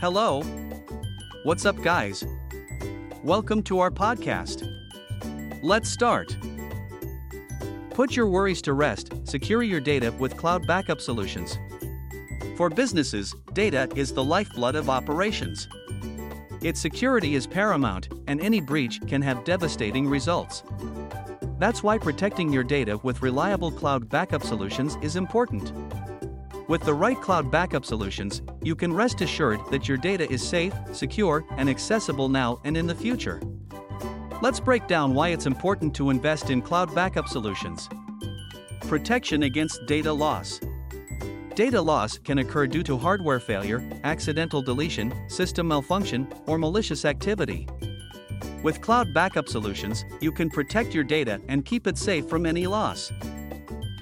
Hello. What's up, guys? Welcome to our podcast. Let's start. Put your worries to rest, secure your data with cloud backup solutions. For businesses, data is the lifeblood of operations. Its security is paramount, and any breach can have devastating results. That's why protecting your data with reliable cloud backup solutions is important. With the right cloud backup solutions, you can rest assured that your data is safe, secure, and accessible now and in the future. Let's break down why it's important to invest in cloud backup solutions. Protection against data loss. Data loss can occur due to hardware failure, accidental deletion, system malfunction, or malicious activity. With cloud backup solutions, you can protect your data and keep it safe from any loss.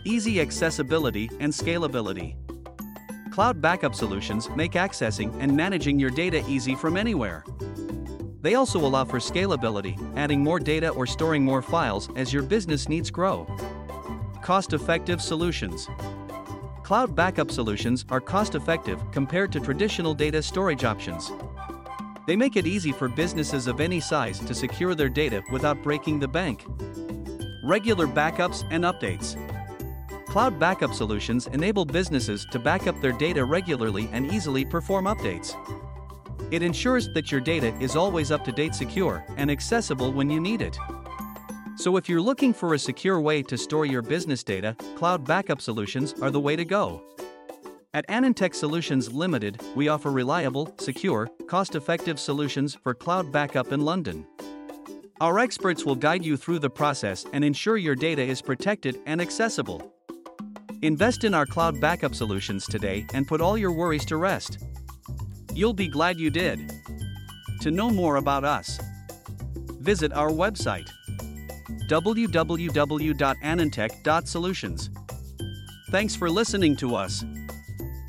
Easy accessibility and scalability. Cloud backup solutions make accessing and managing your data easy from anywhere. They also allow for scalability, adding more data or storing more files as your business needs grow. Cost effective solutions. Cloud backup solutions are cost effective compared to traditional data storage options. They make it easy for businesses of any size to secure their data without breaking the bank. Regular backups and updates. Cloud backup solutions enable businesses to back up their data regularly and easily perform updates. It ensures that your data is always up to date, secure, and accessible when you need it. So, if you're looking for a secure way to store your business data, cloud backup solutions are the way to go. At Anantek Solutions Limited, we offer reliable, secure, cost effective solutions for cloud backup in London. Our experts will guide you through the process and ensure your data is protected and accessible. Invest in our cloud backup solutions today and put all your worries to rest. You'll be glad you did. To know more about us, visit our website www.anantek.solutions. Thanks for listening to us.